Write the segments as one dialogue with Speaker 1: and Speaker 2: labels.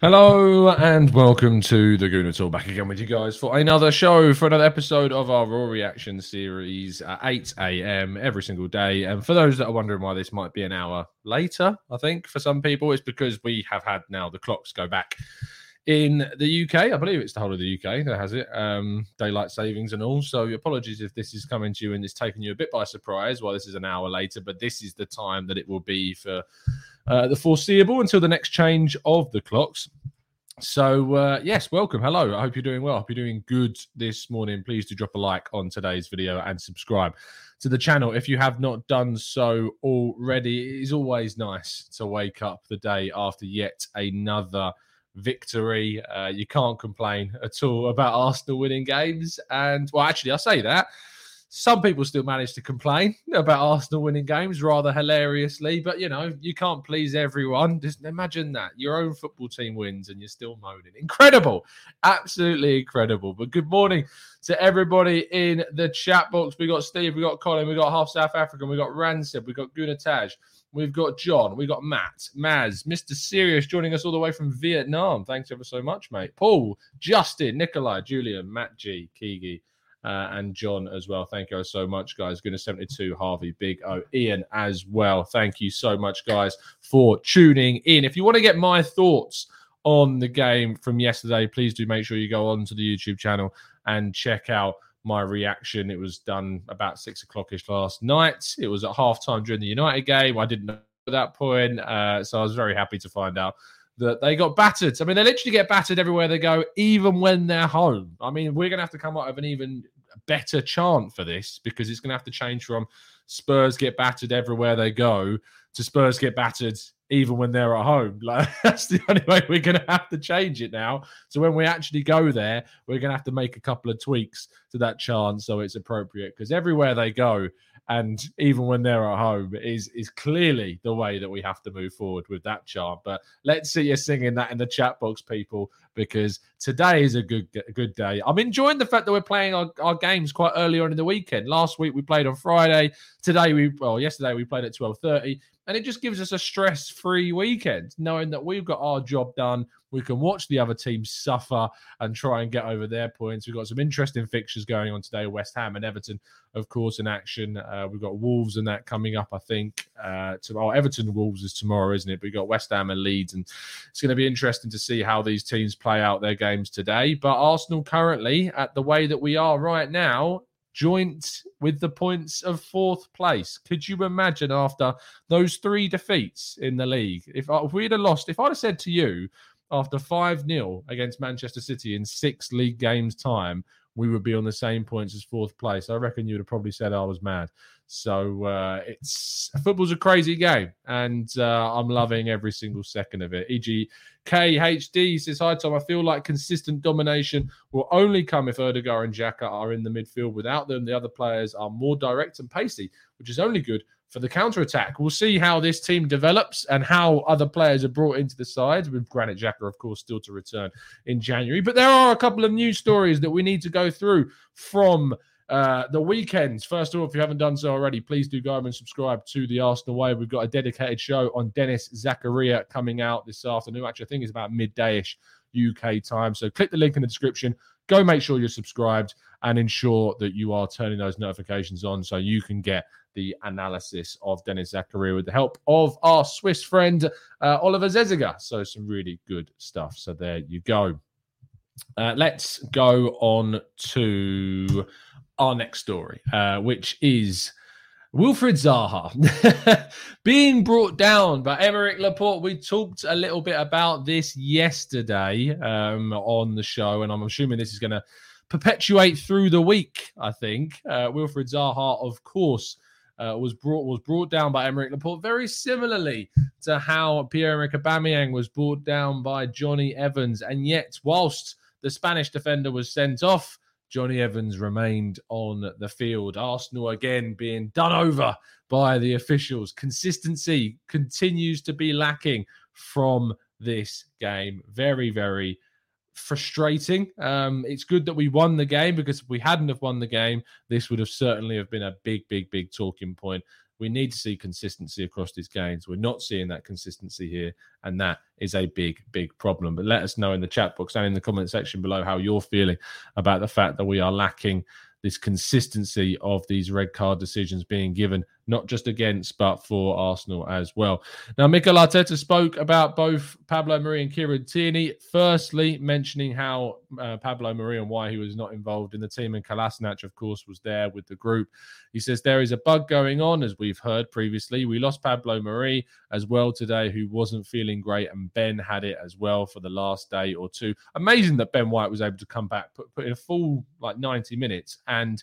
Speaker 1: Hello and welcome to the Gooner Talk. Back again with you guys for another show, for another episode of our Raw Reaction series at 8 a.m. every single day. And for those that are wondering why this might be an hour later, I think for some people it's because we have had now the clocks go back in the UK. I believe it's the whole of the UK that has it, um, daylight savings and all. So apologies if this is coming to you and it's taken you a bit by surprise. Well, this is an hour later, but this is the time that it will be for uh, the foreseeable until the next change of the clocks. So, uh, yes, welcome. Hello. I hope you're doing well. I hope you're doing good this morning. Please do drop a like on today's video and subscribe to the channel if you have not done so already. It is always nice to wake up the day after yet another victory. Uh, you can't complain at all about Arsenal winning games. And, well, actually, I say that some people still manage to complain about Arsenal winning games rather hilariously, but you know, you can't please everyone. Just imagine that your own football team wins and you're still moaning. Incredible, absolutely incredible. But good morning to everybody in the chat box. We got Steve, we got Colin, we got half South African, we got Rancid, we got Gunataj. We've got John, We've got Matt, Maz, Mr. Serious joining us all the way from Vietnam. Thanks ever so much, mate. Paul, Justin, Nikolai, Julian, Matt G, Kigi, uh, and John as well. Thank you so much, guys. Goodness 72, Harvey, Big O, Ian as well. Thank you so much, guys, for tuning in. If you want to get my thoughts on the game from yesterday, please do make sure you go on to the YouTube channel and check out my reaction. It was done about six o'clock ish last night. It was at halftime during the United game. I didn't know at that point, uh, so I was very happy to find out that they got battered. I mean, they literally get battered everywhere they go, even when they're home. I mean, we're going to have to come up with an even better chant for this because it's going to have to change from Spurs get battered everywhere they go to Spurs get battered even when they're at home. Like that's the only way we're going to have to change it now. So when we actually go there, we're going to have to make a couple of tweaks to that chant so it's appropriate because everywhere they go, and even when they're at home is is clearly the way that we have to move forward with that chart but let's see you singing that in the chat box people because today is a good good day. I'm enjoying the fact that we're playing our, our games quite early on in the weekend. Last week we played on friday. Today we well yesterday we played at 12.30 and it just gives us a stress free weekend, knowing that we've got our job done. We can watch the other teams suffer and try and get over their points. We've got some interesting fixtures going on today West Ham and Everton, of course, in action. Uh, we've got Wolves and that coming up, I think. Uh, tomorrow, Everton Wolves is tomorrow, isn't it? We've got West Ham and Leeds, and it's going to be interesting to see how these teams play out their games today. But Arsenal currently, at the way that we are right now, joint with the points of fourth place. Could you imagine after those three defeats in the league? If, if we'd have lost, if I'd have said to you after 5 0 against Manchester City in six league games' time, we would be on the same points as fourth place. I reckon you'd have probably said I was mad. So uh, it's football's a crazy game, and uh, I'm loving every single second of it. E.g., KHD says, Hi, Tom. I feel like consistent domination will only come if Odegaard and Xhaka are in the midfield. Without them, the other players are more direct and pacey, which is only good for the counter attack. We'll see how this team develops and how other players are brought into the side, with Granit Xhaka, of course, still to return in January. But there are a couple of news stories that we need to go through from uh, the weekends. First of all, if you haven't done so already, please do go and subscribe to the Arsenal Way. We've got a dedicated show on Denis Zakaria coming out this afternoon. Actually, I think it's about middayish UK time. So click the link in the description. Go make sure you're subscribed and ensure that you are turning those notifications on so you can get the analysis of Denis Zakaria with the help of our Swiss friend uh, Oliver Zeziger. So some really good stuff. So there you go. Uh, let's go on to our next story, uh, which is Wilfried Zaha being brought down by Aymeric Laporte. We talked a little bit about this yesterday um, on the show, and I'm assuming this is going to perpetuate through the week. I think uh, Wilfried Zaha, of course. Uh, was brought was brought down by Aymeric Laporte very similarly to how Pierre-Emerick Aubameyang was brought down by Jonny Evans, and yet whilst the Spanish defender was sent off, Jonny Evans remained on the field. Arsenal again being done over by the officials. Consistency continues to be lacking from this game. Very, very frustrating. Um, it's good that we won the game because if we hadn't have won the game, this would have certainly have been a big, big, big talking point. We need to see consistency across these games. We're not seeing that consistency here, and that is a big, big problem. But let us know in the chat box and in the comment section below how you're feeling about the fact that we are lacking this consistency of these red card decisions being given not just against, but for Arsenal as well. Now, Mikel Arteta spoke about both Pablo Mari and Kieran Tierney. Firstly, mentioning how uh, Pablo Mari and why he was not involved in the team, and Kolasinac, of course, was there with the group. He says there is a bug going on, as we've heard previously. We lost Pablo Mari as well today, who wasn't feeling great, and Ben had it as well for the last day or two. Amazing that Ben White was able to come back, put, put in a full like 90 minutes, and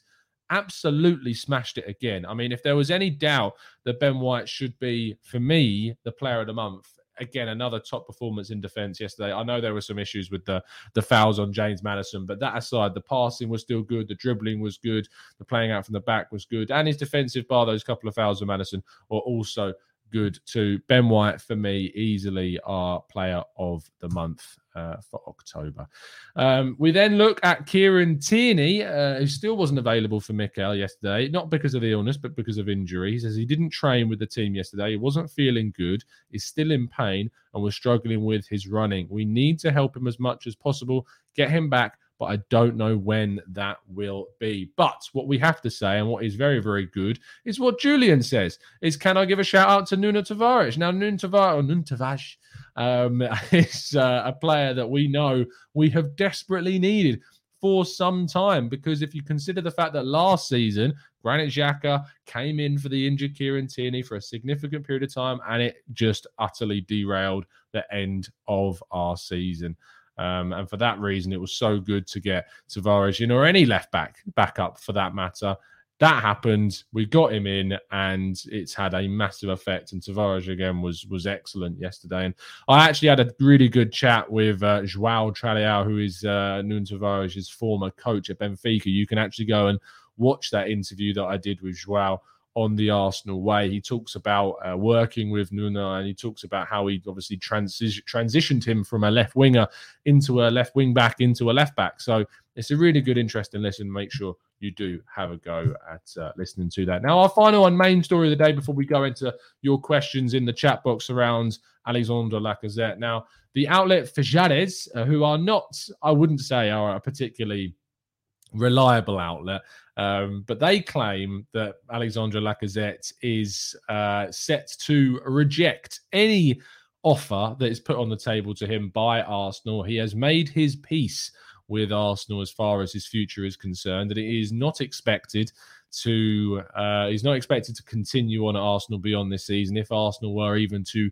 Speaker 1: absolutely smashed it again. I mean, if there was any doubt that Ben White should be, for me, the player of the month, again, another top performance in defense yesterday. I know there were some issues with the, the fouls on James Maddison, but that aside, the passing was still good, the dribbling was good, the playing out from the back was good, and his defensive bar, those couple of fouls on Madison were also good too. Ben White, for me, easily our player of the month uh, for October. Um, we then look at Kieran Tierney, uh, who still wasn't available for Mikel yesterday, not because of the illness, but because of injury. He says he didn't train with the team yesterday. He wasn't feeling good, He's still in pain, and was struggling with his running. We need to help him as much as possible, get him back but I don't know when that will be. But what we have to say, and what is very, very good, is what Julian says: is can I give a shout out to Nuno Tavares? Now, Nuno Tavares or Nuno Tavares um, is uh, a player that we know we have desperately needed for some time because if you consider the fact that last season Granit Xhaka came in for the injured Kieran Tierney for a significant period of time and it just utterly derailed the end of our season. Um, and for that reason, it was so good to get Tavares in or any left back backup for that matter. That happened. We got him in, and it's had a massive effect. And Tavares again was was excellent yesterday. And I actually had a really good chat with uh, Joao Tralhao, who is uh, Nuno Tavares' former coach at Benfica. You can actually go and watch that interview that I did with Joao on the Arsenal way. He talks about uh, working with Nuno and he talks about how he obviously transi- transitioned him from a left winger into a left wing back into a left back. So it's a really good, interesting listen. Make sure you do have a go at uh, listening to that. Now, our final and main story of the day before we go into your questions in the chat box around Alexandre Lacazette. Now, the outlet Fajades, uh, who are not, I wouldn't say, are a particularly reliable outlet. Um, but they claim that Alexandre Lacazette is uh, set to reject any offer that is put on the table to him by Arsenal. He has made his peace with Arsenal as far as his future is concerned, and it is not expected to uh, he's not expected to continue on at Arsenal beyond this season. If Arsenal were even to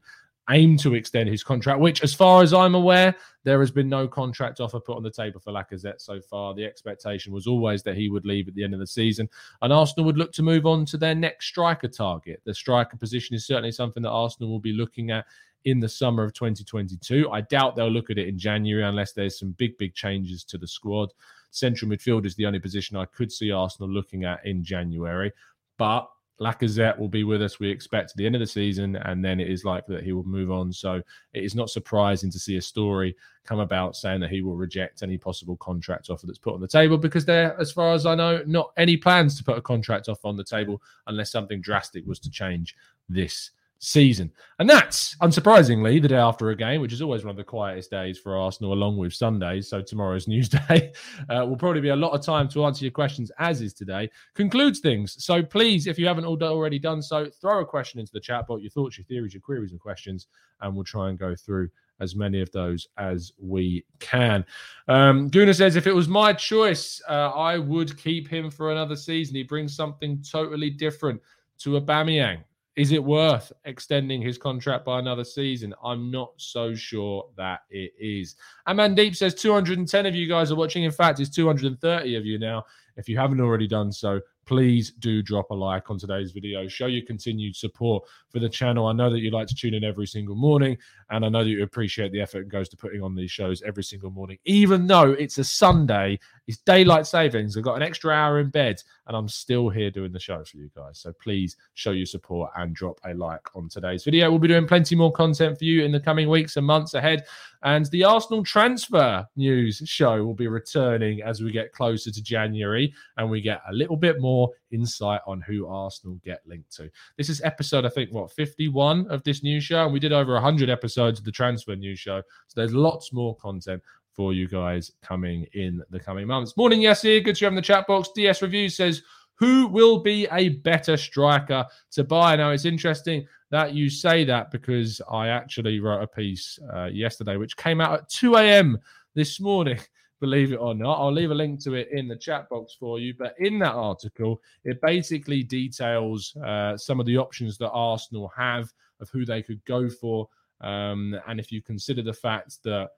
Speaker 1: aim to extend his contract, which, as far as I'm aware, there has been no contract offer put on the table for Lacazette so far. The expectation was always that he would leave at the end of the season, and Arsenal would look to move on to their next striker target. The striker position is certainly something that Arsenal will be looking at in the summer of 2022. I doubt they'll look at it in January unless there's some big, big changes to the squad. Central midfield is the only position I could see Arsenal looking at in January. But Lacazette will be with us, we expect, at the end of the season, and then it is likely that he will move on. So it is not surprising to see a story come about saying that he will reject any possible contract offer that's put on the table because there, as far as I know, not any plans to put a contract offer on the table unless something drastic was to change this season. And that's unsurprisingly the day after a game, which is always one of the quietest days for Arsenal, along with Sundays. So tomorrow's news day uh, will probably be a lot of time to answer your questions, as is today. Concludes things. So please, if you haven't already done so, throw a question into the chat box, your thoughts, your theories, your queries, and questions, and we'll try and go through as many of those as we can. Um, Guna says, if it was my choice, uh, I would keep him for another season. He brings something totally different to a Aubameyang. Is it worth extending his contract by another season? I'm not so sure that it is. And Mandeep says 210 of you guys are watching. In fact, it's 230 of you now. If you haven't already done so, please do drop a like on today's video. Show your continued support for the channel. I know that you like to tune in every single morning, and I know that you appreciate the effort it goes to putting on these shows every single morning, even though it's a Sunday, it's daylight savings. I've got an extra hour in bed, and I'm still here doing the show for you guys. So please show your support and drop a like on today's video. We'll be doing plenty more content for you in the coming weeks and months ahead. And the Arsenal transfer news show will be returning as we get closer to January and we get a little bit more insight on who Arsenal get linked to. This is episode, I think, what, 51 of this new show? And we did over 100 episodes of the transfer news show. So there's lots more content for you guys coming in the coming months. Morning, yes. Good to have you in the chat box. DS Review says, who will be a better striker to buy? Now, it's interesting that you say that because I actually wrote a piece uh, yesterday which came out at 2 a.m. this morning. Believe it or not, I'll leave a link to it in the chat box for you. But in that article, it basically details uh, some of the options that Arsenal have of who they could go for. Um, and if you consider the fact that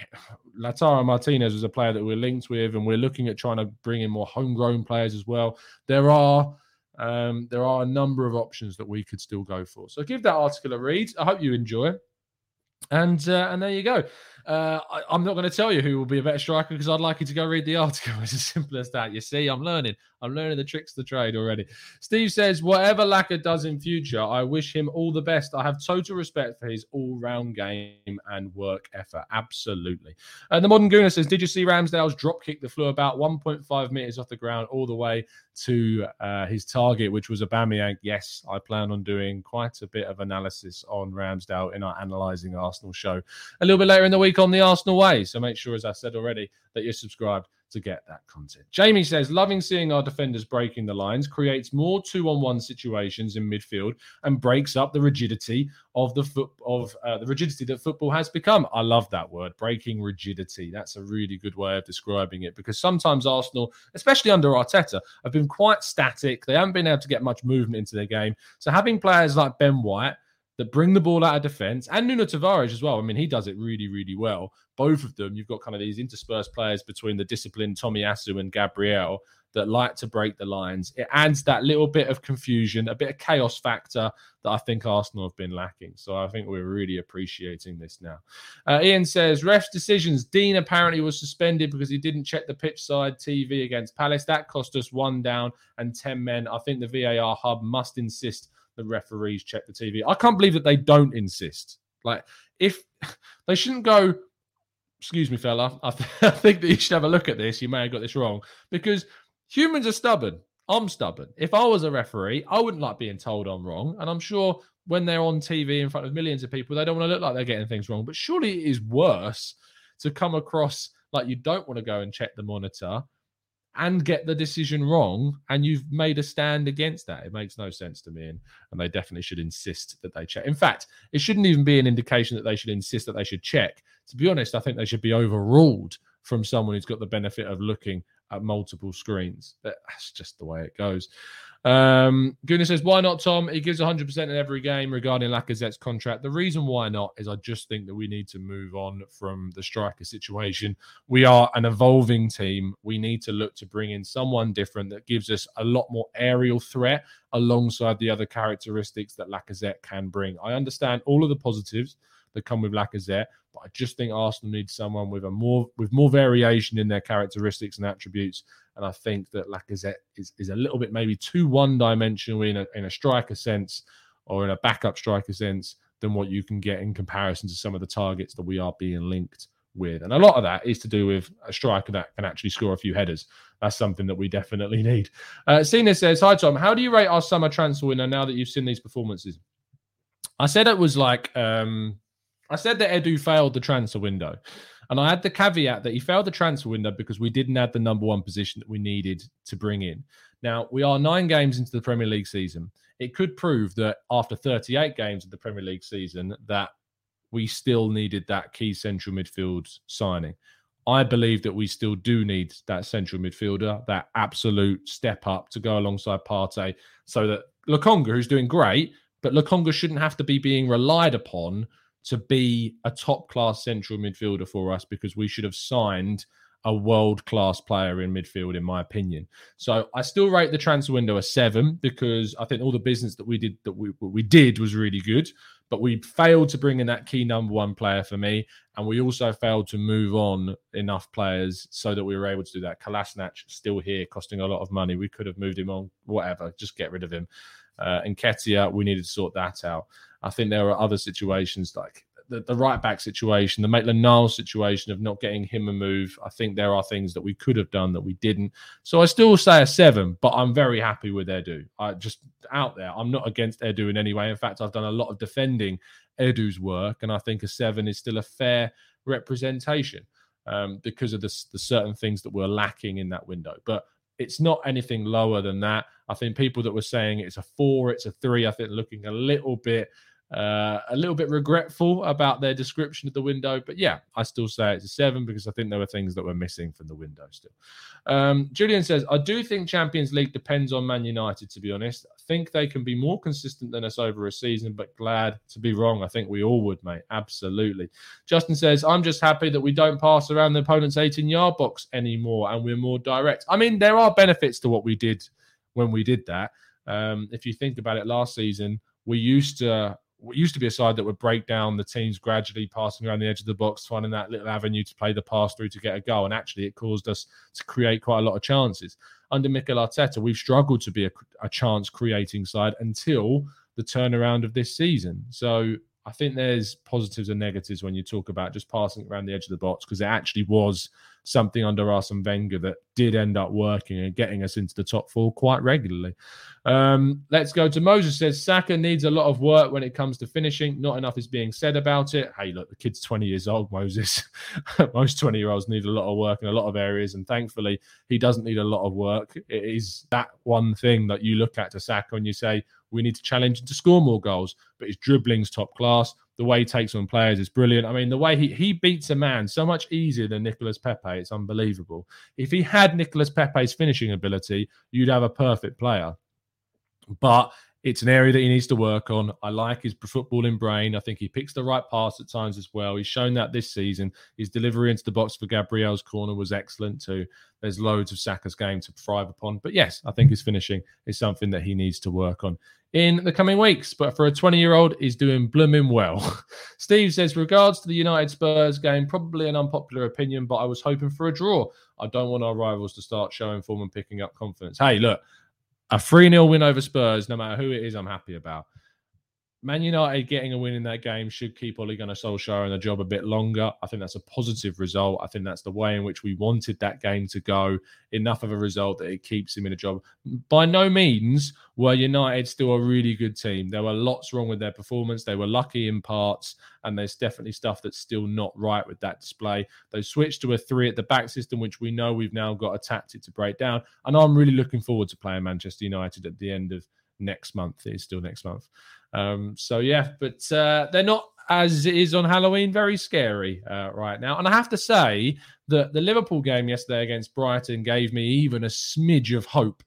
Speaker 1: Lautaro Martinez was a player that we're linked with, and we're looking at trying to bring in more homegrown players as well. There are um, there are a number of options that we could still go for. So give that article a read. I hope you enjoy. And uh, and there you go. Uh, I, am not going to tell you who will be a better striker because I'd like you to go read the article. It's as simple as that. You see, I'm learning. I'm learning the tricks of the trade already. Steve says, whatever Laka does in future, I wish him all the best. I have total respect for his all-round game and work effort. Absolutely. And the modern Gooner says, did you see Ramsdale's drop kick that flew about 1.5 meters off the ground all the way to uh, his target, which was a Aubameyang? Yes, I plan on doing quite a bit of analysis on Ramsdale in our analysing Arsenal show a little bit later in the week week on the Arsenal way. So make sure, as I said already, that you're subscribed to get that content. Jamie says, loving seeing our defenders breaking the lines creates more two-on-one situations in midfield and breaks up the rigidity of the foot of uh, the rigidity that football has become. I love that word, breaking rigidity. That's a really good way of describing it because sometimes Arsenal, especially under Arteta, have been quite static. They haven't been able to get much movement into their game. So having players like Ben White that bring the ball out of defense and Nuno Tavares as well. I mean, he does it really, really well. Both of them, you've got kind of these interspersed players between the disciplined Tomiyasu and Gabriel that like to break the lines. It adds that little bit of confusion, a bit of chaos factor that I think Arsenal have been lacking. So I think we're really appreciating this now. Uh, Ian says, ref's decisions. Dean apparently was suspended because he didn't check the pitch side TV against Palace. That cost us one down and 10 men. I think the VAR hub must insist the referees check the TV. I can't believe that they don't insist. Like, if they shouldn't go, excuse me, fella, I, th- I think that you should have a look at this. You may have got this wrong because humans are stubborn. I'm stubborn. If I was a referee, I wouldn't like being told I'm wrong. And I'm sure when they're on TV in front of millions of people, they don't want to look like they're getting things wrong. But surely it is worse to come across like you don't want to go and check the monitor and get the decision wrong and you've made a stand against that it makes no sense to me and, and they definitely should insist that they check. In fact it shouldn't even be an indication that they should insist that they should check. To be honest i think they should be overruled from someone who's got the benefit of looking at multiple screens that's just the way it goes um, Goodness says, why not, Tom? He gives 100% in every game regarding Lacazette's contract. The reason why not is I just think that we need to move on from the striker situation. We are an evolving team. We need to look to bring in someone different that gives us a lot more aerial threat alongside the other characteristics that Lacazette can bring. I understand all of the positives that come with Lacazette. But I just think Arsenal needs someone with a more with more variation in their characteristics and attributes. And I think that Lacazette is, is a little bit maybe too one dimensional in a in a striker sense or in a backup striker sense than what you can get in comparison to some of the targets that we are being linked with. And a lot of that is to do with a striker that can actually score a few headers. That's something that we definitely need. Uh, Cena says, Hi, Tom. How do you rate our summer transfer window now that you've seen these performances? I said it was like, um, I said that Edu failed the transfer window. And I had the caveat that he failed the transfer window because we didn't have the number one position that we needed to bring in. Now, we are nine games into the Premier League season. It could prove that after 38 games of the Premier League season, that we still needed that key central midfield signing. I believe that we still do need that central midfielder, that absolute step up to go alongside Partey, so that Lokonga, who's doing great, but Lokonga shouldn't have to be being relied upon to be a top class central midfielder for us because we should have signed a world class player in midfield, in my opinion. So I still rate the transfer window a seven because I think all the business that we did that we we did was really good but we failed to bring in that key number one player for me. And we also failed to move on enough players so that we were able to do that. Kolasinac still here, costing a lot of money. We could have moved him on, whatever, just get rid of him. Uh, and Nketiah, we needed to sort that out. I think there are other situations like the, the right back situation, the Maitland Niles situation of not getting him a move. I think there are things that we could have done that we didn't. So I still say a seven, but I'm very happy with Edu. I just out there. I'm not against Edu in any way. In fact, I've done a lot of defending Edu's work, and I think a seven is still a fair representation um, because of the, the certain things that were lacking in that window. But it's not anything lower than that. I think people that were saying it's a four, it's a three, I think looking a little bit uh, a little bit regretful about their description of the window, but yeah, I still say it's a seven because I think there were things that were missing from the window still. Um, Julian says, I do think Champions League depends on Man United, to be honest. I think they can be more consistent than us over a season, but glad to be wrong. I think we all would, mate. Absolutely. Justin says, I'm just happy that we don't pass around the opponent's 18 yard box anymore and we're more direct. I mean, there are benefits to what we did when we did that. Um, if you think about it last season, we used to what used to be a side that would break down the teams gradually passing around the edge of the box, finding that little avenue to play the pass through to get a goal. And actually, it caused us to create quite a lot of chances. Under Mikel Arteta, we've struggled to be a, a chance creating side until the turnaround of this season. So I think there's positives and negatives when you talk about just passing around the edge of the box because it actually was something under Arsene Wenger that did end up working and getting us into the top four quite regularly. Um, let's go to Moses says Saka needs a lot of work when it comes to finishing. Not enough is being said about it. Hey, look, the kid's 20 years old, Moses. Most 20 year olds need a lot of work in a lot of areas, and thankfully he doesn't need a lot of work. It is that one thing that you look at to Saka and you say, we need to challenge him to score more goals. But his dribbling's top class. The way he takes on players is brilliant. I mean, the way he, he beats a man so much easier than Nicolas Pepe, it's unbelievable. If he had Nicolas Pepe's finishing ability, you'd have a perfect player. But it's an area that he needs to work on. I like his footballing brain. I think he picks the right pass at times as well. He's shown that this season. His delivery into the box for Gabriel's corner was excellent too. There's loads of Saka's game to thrive upon. But yes, I think his finishing is something that he needs to work on in the coming weeks. But for a 20 year old, he's doing blooming well. Steve says, regards to the United Spurs game, probably an unpopular opinion, but I was hoping for a draw. I don't want our rivals to start showing form and picking up confidence. Hey, look, a 3 0 win over Spurs, no matter who it is, I'm happy about. Man United getting a win in that game should keep Ole Gunnar Solskjaer in the job a bit longer. I think that's a positive result. I think that's the way in which we wanted that game to go. Enough of a result that it keeps him in a job. By no means were United still a really good team. There were lots wrong with their performance. They were lucky in parts, and there's definitely stuff that's still not right with that display. They switched to a three at the back system, which we know we've now got a tactic to break down. And I'm really looking forward to playing Manchester United at the end of next month. It is still next month. Um, so yeah, but uh, they're not as it is on Halloween, very scary uh, right now. And I have to say that the Liverpool game yesterday against Brighton gave me even a smidge of hope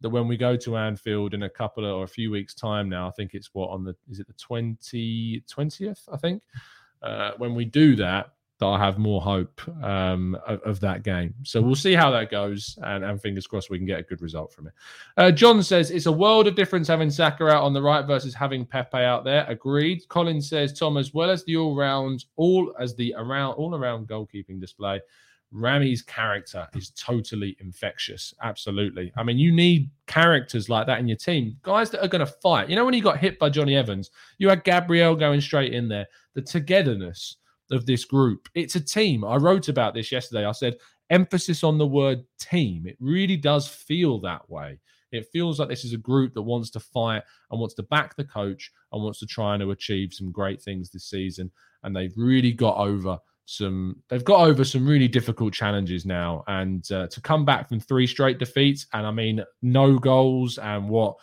Speaker 1: that when we go to Anfield in a couple of, or a few weeks' time now, I think it's what on the is it the 20, 20th, I think. Uh, when we do that, that I have more hope um, of, of, that game. So we'll see how that goes, and, and, fingers crossed we can get a good result from it. Uh, John says it's a world of difference having Saka out on the right versus having Pepe out there. Agreed. Colin says Tom, as well as the all round, all as the around all around goalkeeping display. Rami's character is totally infectious. Absolutely. I mean, you need characters like that in your team, guys that are going to fight. You know, when he got hit by Jonny Evans, you had Gabriel going straight in there. The togetherness of this group. It's a team. I wrote about this yesterday. I said emphasis on the word team. It really does feel that way. It feels like this is a group that wants to fight and wants to back the coach and wants to try and achieve some great things this season. And they've really got over some they've got over some really difficult challenges now and uh, to come back from three straight defeats and i mean no goals and what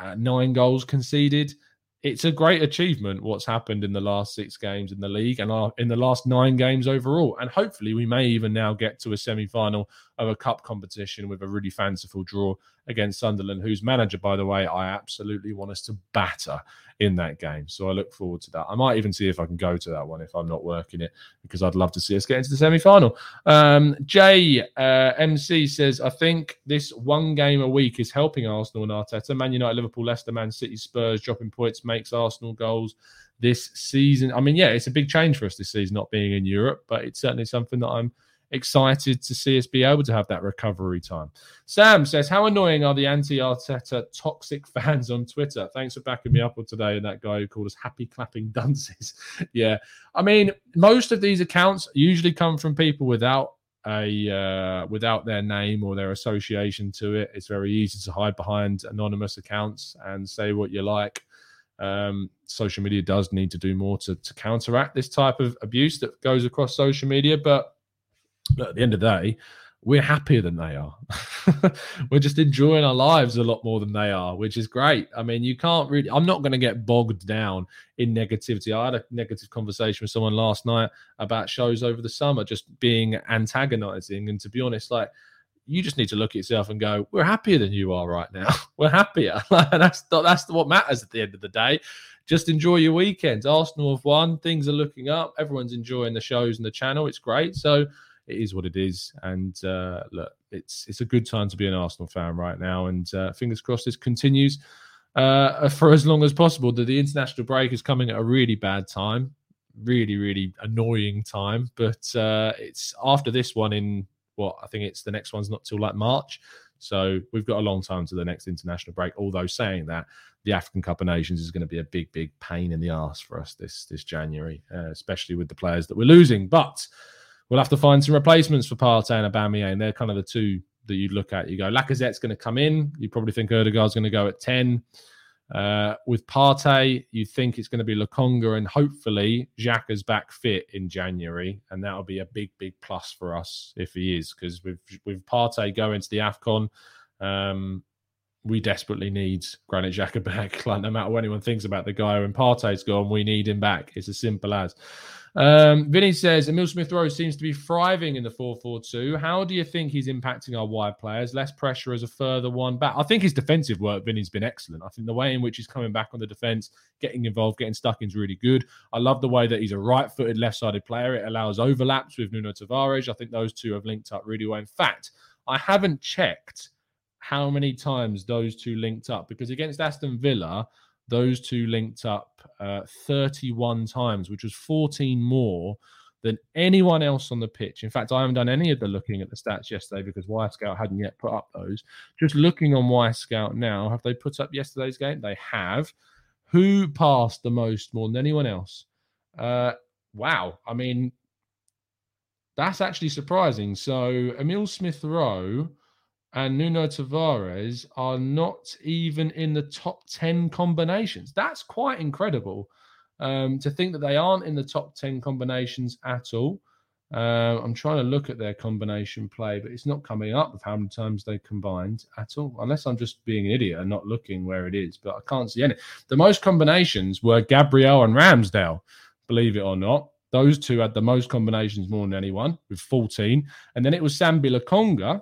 Speaker 1: uh, nine goals conceded it's a great achievement what's happened in the last six games in the league and uh, in the last nine games overall. And hopefully, we may even now get to a semi final of a cup competition with a really fanciful draw against Sunderland, whose manager, by the way, I absolutely want us to batter in that game. So I look forward to that. I might even see if I can go to that one if I'm not working it, because I'd love to see us get into the semi final. Um, Jay uh, MC says, I think this one game a week is helping Arsenal and Arteta. Man United, Liverpool, Leicester, Man City, Spurs dropping points makes Arsenal goals this season. I mean, yeah, it's a big change for us this season not being in Europe, but it's certainly something that I'm excited to see us be able to have that recovery time. Sam says, How annoying are the anti Arteta toxic fans on Twitter? Thanks for backing me up on today. And that guy who called us happy clapping dunces. yeah. I mean, most of these accounts usually come from people without a uh, without their name or their association to it. It's very easy to hide behind anonymous accounts and say what you like. Um, social media does need to do more to, to counteract this type of abuse that goes across social media, but at the end of the day, we're happier than they are. we're just enjoying our lives a lot more than they are, which is great. I mean, you can't really, I'm not going to get bogged down in negativity. I had a negative conversation with someone last night about shows over the summer just being antagonizing. And to be honest, like, you just need to look at yourself and go, "We're happier than you are right now. We're happier." that's that's what matters at the end of the day. Just enjoy your weekends. Arsenal have won. Things are looking up. Everyone's enjoying the shows and the channel. It's great. So it is what it is. And uh, look, it's it's a good time to be an Arsenal fan right now. And uh, fingers crossed this continues uh, for as long as possible. That the international break is coming at a really bad time, really really annoying time. But uh, it's after this one in what I think it's the next one's not till like March. So we've got a long time to the next international break. Although saying that, the African Cup of Nations is going to be a big, big pain in the ass for us this this January, uh, especially with the players that we're losing. But we'll have to find some replacements for Partey and Aubameyang. They're kind of the two that you look at. You go, Lacazette's going to come in. You probably think Odegaard's going to go at 10. Uh, with Partey, you think it's going to be Lokonga and hopefully Xhaka's back fit in January, and that'll be a big, big plus for us if he is. Because with with Partey going to the Afcon, um, we desperately need Granit Xhaka back. Like no matter what anyone thinks about the guy, when Partey's gone, we need him back. It's as simple as. Um, Vinny says Emil Smith Rowe seems to be thriving in the 4 4 2. How do you think he's impacting our wide players? Less pressure as a further one back. I think his defensive work, Vinny's been excellent. I think the way in which he's coming back on the defense, getting involved, getting stuck in is really good. I love the way that he's a right footed, left sided player. It allows overlaps with Nuno Tavares. I think those two have linked up really well. In fact, I haven't checked how many times those two linked up because against Aston Villa, those two linked up uh, 31 times, which was 14 more than anyone else on the pitch. In fact, I haven't done any of the looking at the stats yesterday because Wyscout hadn't yet put up those. Just looking on Wyscout now, have they put up yesterday's game? They have. Who passed the most more than anyone else? Uh, wow. I mean, that's actually surprising. So Emil Smith Rowe and Nuno Tavares are not even in the top 10 combinations. That's quite incredible um, to think that they aren't in the top 10 combinations at all. Uh, I'm trying to look at their combination play, but it's not coming up with how many times they combined at all, unless I'm just being an idiot and not looking where it is. But I can't see any. The most combinations were Gabriel and Ramsdale, believe it or not. Those two had the most combinations more than anyone with 14. And then it was Sambi Lokonga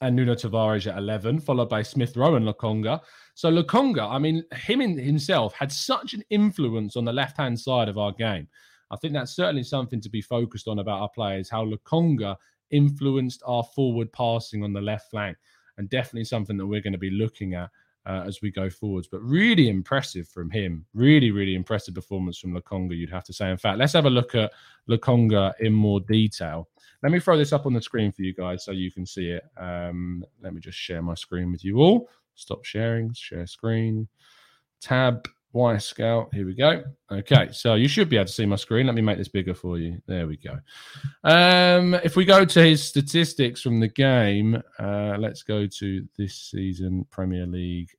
Speaker 1: and Nuno Tavares at 11, followed by Smith Rowe and Lokonga. So Lokonga, I mean, him in himself had such an influence on the left hand side of our game. I think that's certainly something to be focused on about our players, how Lokonga influenced our forward passing on the left flank, and definitely something that we're going to be looking at uh, as we go forwards. But really impressive from him. Really, really impressive performance from Lokonga, you'd have to say. In fact, let's have a look at Lokonga in more detail. Let me throw this up on the screen for you guys so you can see it. Um, let me just share my screen with you all. Stop sharing, share screen, tab, Wyscout. Here we go. Okay, so you should be able to see my screen. Let me make this bigger for you. There we go. Um, if we go to his statistics from the game, uh, let's go to this season Premier League.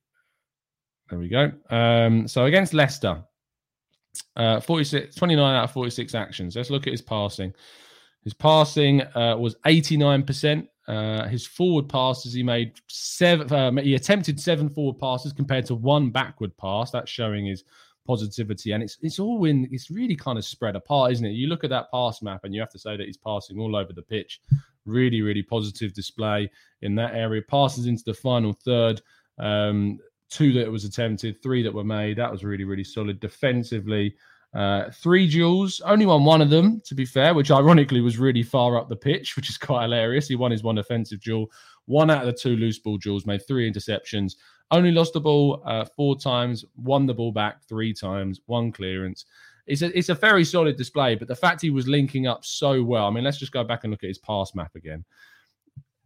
Speaker 1: There we go. Um, so against Leicester, uh, 46, 29 out of 46 actions. Let's look at his passing. His passing uh, was 89%. Uh, his forward passes, he made seven. Um, he attempted seven forward passes compared to one backward pass. That's showing his positivity, and it's it's all in. It's really kind of spread apart, isn't it? You look at that pass map, and you have to say that he's passing all over the pitch. Really, really positive display in that area. Passes into the final third. Um, two that was attempted, three that were made. That was really, really solid defensively. Uh, three duels, only won one of them, to be fair, which ironically was really far up the pitch, which is quite hilarious. He won his one offensive duel, one out of the two loose ball duels, made three interceptions, only lost the ball uh, four times, won the ball back three times, one clearance. It's a, it's a very solid display, but the fact he was linking up so well, I mean, let's just go back and look at his pass map again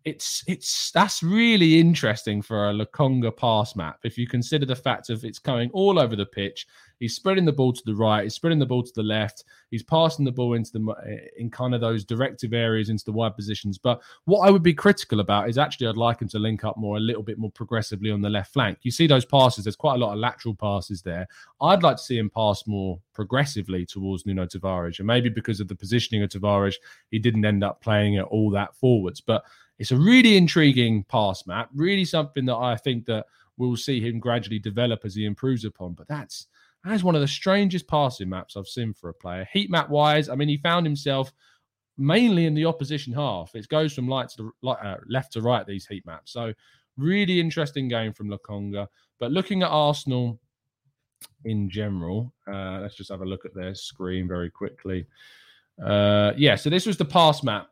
Speaker 1: it's it's that's really interesting for a Lokonga pass map. If you consider the fact of it's going all over the pitch, he's spreading the ball to the right, he's spreading the ball to the left, he's passing the ball into the in kind of those directive areas into the wide positions. But what I would be critical about is actually I'd like him to link up more, a little bit more progressively on the left flank. You see those passes. There's quite a lot of lateral passes there. I'd like to see him pass more progressively towards Nuno Tavares, and maybe because of the positioning of Tavares, he didn't end up playing it all that forwards, but it's a really intriguing pass map, really something that I think that we'll see him gradually develop as he improves upon. But that's that is one of the strangest passing maps I've seen for a player. Heat map wise, I mean, he found himself mainly in the opposition half. It goes from light to the, uh, left to right these heat maps. So really interesting game from Lokonga. But looking at Arsenal in general, uh, let's just have a look at their screen very quickly. Uh, yeah, so this was the pass map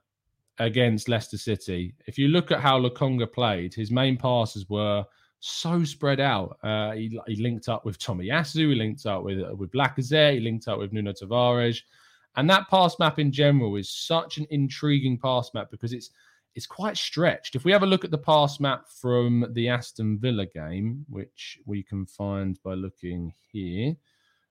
Speaker 1: against Leicester City. If you look at how Lokonga played, his main passes were so spread out. Uh, he, he, linked up with Tomiyasu, he linked up with with Lacazette, he linked up with Nuno Tavares, and that pass map in general is such an intriguing pass map because it's it's quite stretched. If we have a look at the pass map from the Aston Villa game, which we can find by looking here.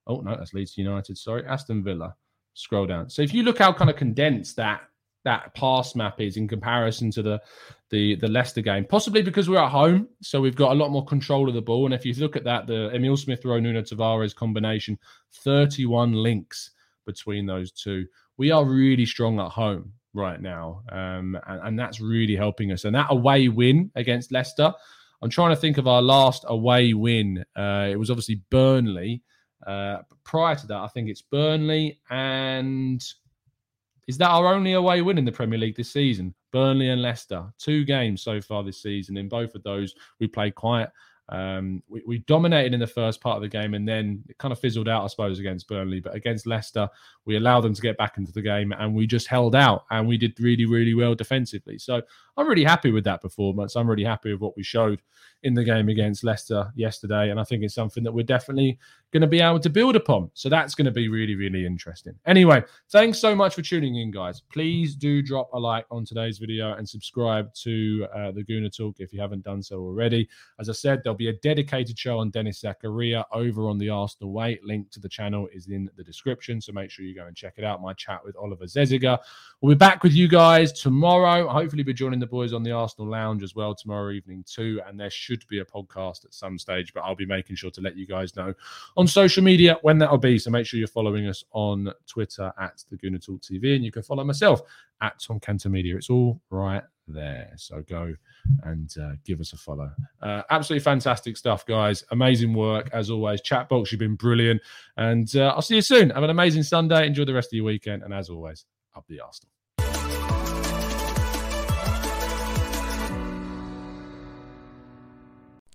Speaker 1: Oh no, that's Leeds United. Sorry, Aston Villa. Scroll down. So if you look how kind of condensed that that pass map is in comparison to the the the Leicester game. Possibly because we're at home, so we've got a lot more control of the ball. And if you look at that, the Emil Smith Rowe Nuno Tavares combination, 31 links between those two. We are really strong at home right now, um, and, and that's really helping us. And that away win against Leicester, I'm trying to think of our last away win. Uh, it was obviously Burnley. Uh, prior to that, I think it's Burnley and is that our only away win in the Premier League this season? Burnley and Leicester, two games so far this season. In both of those, we played quite um, we, we, dominated in the first part of the game and then it kind of fizzled out, I suppose, against Burnley. But against Leicester, we allowed them to get back into the game and we just held out and we did really, really well defensively. So I'm really happy with that performance. I'm really happy with what we showed in the game against Leicester yesterday. And I think it's something that we're definitely going to be able to build upon. So that's going to be really, really interesting. Anyway, thanks so much for tuning in, guys. Please do drop a like on today's video and subscribe to uh, the Gooner Talk if you haven't done so already. As I said, there'll be a dedicated show on Denis Zakaria over on the Arsenal Way. Link to the channel is in the description, so make sure you go and check it out. My chat with Oliver Zeziger. We'll be back with you guys tomorrow. Hopefully, be joining the boys on the Arsenal Lounge as well tomorrow evening too. And there should be a podcast at some stage, but I'll be making sure to let you guys know on social media when that'll be. So make sure you're following us on Twitter at the Gooner Talk TV, and you can follow myself at Tom Canton Media. It's all right there. So go and uh, give us a follow. Uh, absolutely fantastic stuff, guys. Amazing work as always. Chat box, you've been brilliant. And uh, I'll see you soon. Have an amazing Sunday. Enjoy the rest of your weekend. And as always, up the Arsenal.